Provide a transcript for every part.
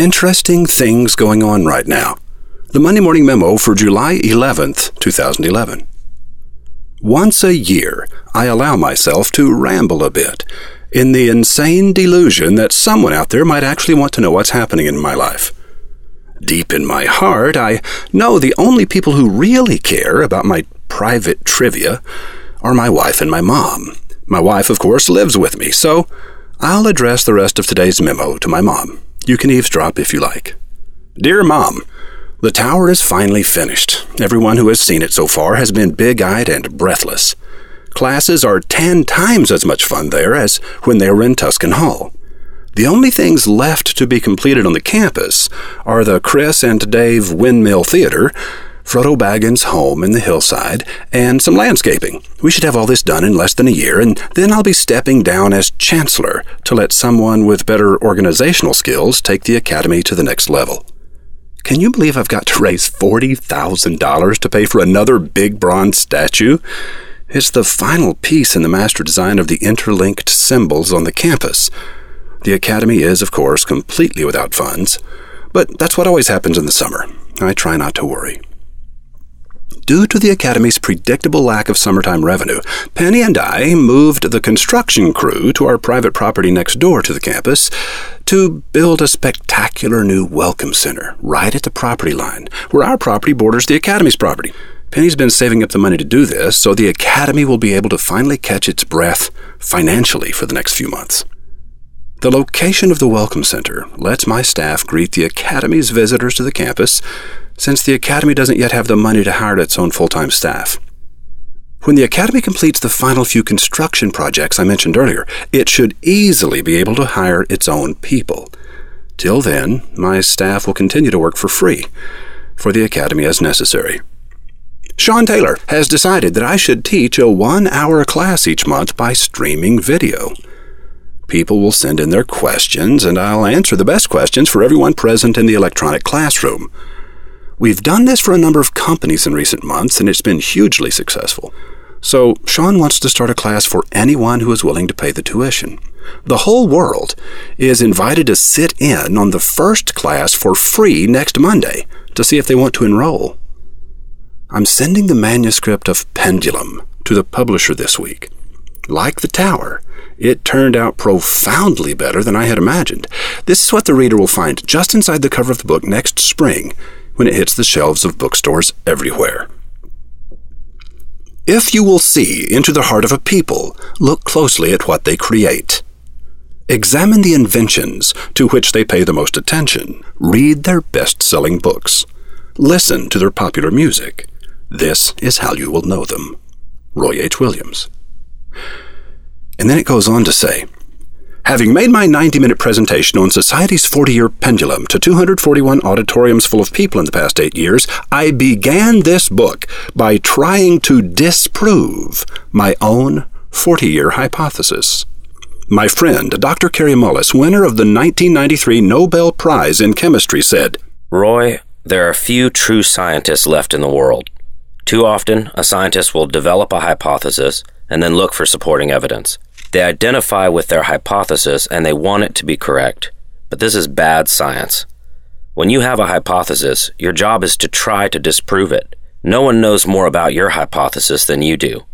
Interesting things going on right now. The Monday Morning Memo for July 11th, 2011. Once a year, I allow myself to ramble a bit in the insane delusion that someone out there might actually want to know what's happening in my life. Deep in my heart, I know the only people who really care about my private trivia are my wife and my mom. My wife, of course, lives with me, so I'll address the rest of today's memo to my mom. You can eavesdrop if you like. Dear Mom, the tower is finally finished. Everyone who has seen it so far has been big eyed and breathless. Classes are ten times as much fun there as when they were in Tuscan Hall. The only things left to be completed on the campus are the Chris and Dave Windmill Theater, Frodo Baggins' home in the hillside, and some landscaping. We should have all this done in less than a year, and then I'll be stepping down as Chancellor to let someone with better organizational skills take the Academy to the next level. Can you believe I've got to raise $40,000 to pay for another big bronze statue? It's the final piece in the master design of the interlinked symbols on the campus. The Academy is, of course, completely without funds, but that's what always happens in the summer. I try not to worry. Due to the Academy's predictable lack of summertime revenue, Penny and I moved the construction crew to our private property next door to the campus to build a spectacular new welcome center right at the property line, where our property borders the Academy's property. Penny's been saving up the money to do this, so the Academy will be able to finally catch its breath financially for the next few months. The location of the Welcome Center lets my staff greet the Academy's visitors to the campus, since the Academy doesn't yet have the money to hire its own full time staff. When the Academy completes the final few construction projects I mentioned earlier, it should easily be able to hire its own people. Till then, my staff will continue to work for free for the Academy as necessary. Sean Taylor has decided that I should teach a one hour class each month by streaming video. People will send in their questions, and I'll answer the best questions for everyone present in the electronic classroom. We've done this for a number of companies in recent months, and it's been hugely successful. So, Sean wants to start a class for anyone who is willing to pay the tuition. The whole world is invited to sit in on the first class for free next Monday to see if they want to enroll. I'm sending the manuscript of Pendulum to the publisher this week. Like the tower, it turned out profoundly better than I had imagined. This is what the reader will find just inside the cover of the book next spring when it hits the shelves of bookstores everywhere. If you will see into the heart of a people, look closely at what they create. Examine the inventions to which they pay the most attention. Read their best selling books. Listen to their popular music. This is how you will know them. Roy H. Williams. And then it goes on to say, Having made my 90 minute presentation on society's 40 year pendulum to 241 auditoriums full of people in the past eight years, I began this book by trying to disprove my own 40 year hypothesis. My friend, Dr. Kary Mullis, winner of the 1993 Nobel Prize in Chemistry, said, Roy, there are few true scientists left in the world. Too often, a scientist will develop a hypothesis and then look for supporting evidence. They identify with their hypothesis and they want it to be correct. But this is bad science. When you have a hypothesis, your job is to try to disprove it. No one knows more about your hypothesis than you do.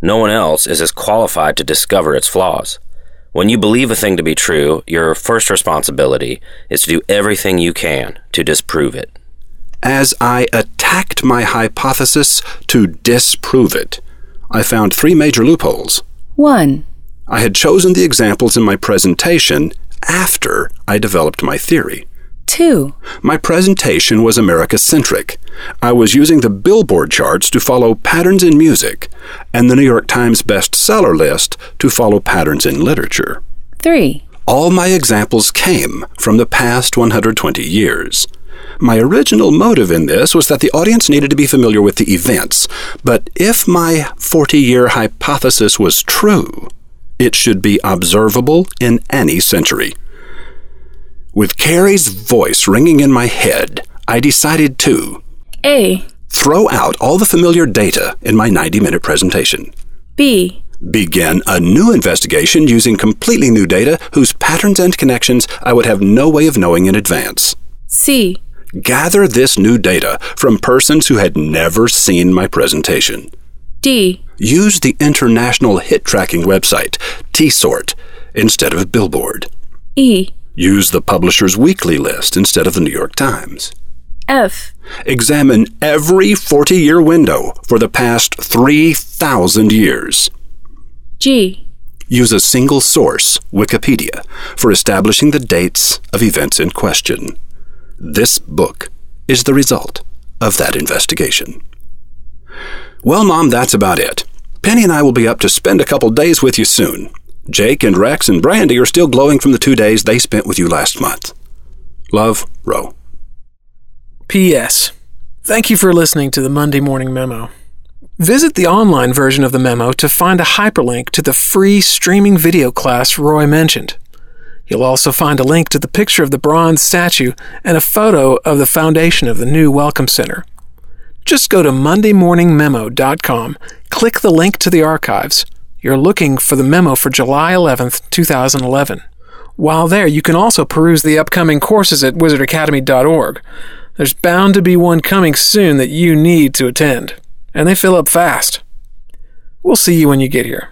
No one else is as qualified to discover its flaws. When you believe a thing to be true, your first responsibility is to do everything you can to disprove it. As I attacked my hypothesis to disprove it, I found three major loopholes. 1. I had chosen the examples in my presentation after I developed my theory. 2. My presentation was America centric. I was using the Billboard charts to follow patterns in music, and the New York Times bestseller list to follow patterns in literature. 3. All my examples came from the past 120 years. My original motive in this was that the audience needed to be familiar with the events, but if my 40 year hypothesis was true, it should be observable in any century. With Kary's voice ringing in my head, I decided to A. throw out all the familiar data in my 90 minute presentation. B. Begin a new investigation using completely new data whose patterns and connections I would have no way of knowing in advance. C. Gather this new data from persons who had never seen my presentation. D. Use the international hit tracking website, Tsort, instead of Billboard. E. Use the publisher's weekly list instead of the New York Times. F. Examine every 40 year window for the past 3,000 years. G. Use a single source, Wikipedia, for establishing the dates of events in question. This book is the result of that investigation. Well, Mom, that's about it. Penny and I will be up to spend a couple days with you soon. Jake and Rex and Brandy are still glowing from the two days they spent with you last month. Love, Roe. P.S. Thank you for listening to the Monday Morning Memo. Visit the online version of the memo to find a hyperlink to the free streaming video class Roy mentioned. You'll also find a link to the picture of the bronze statue and a photo of the foundation of the new Welcome Center. Just go to mondaymorningmemo.com, click the link to the archives. You're looking for the memo for July 11th, 2011. While there, you can also peruse the upcoming courses at wizardacademy.org. There's bound to be one coming soon that you need to attend, and they fill up fast. We'll see you when you get here.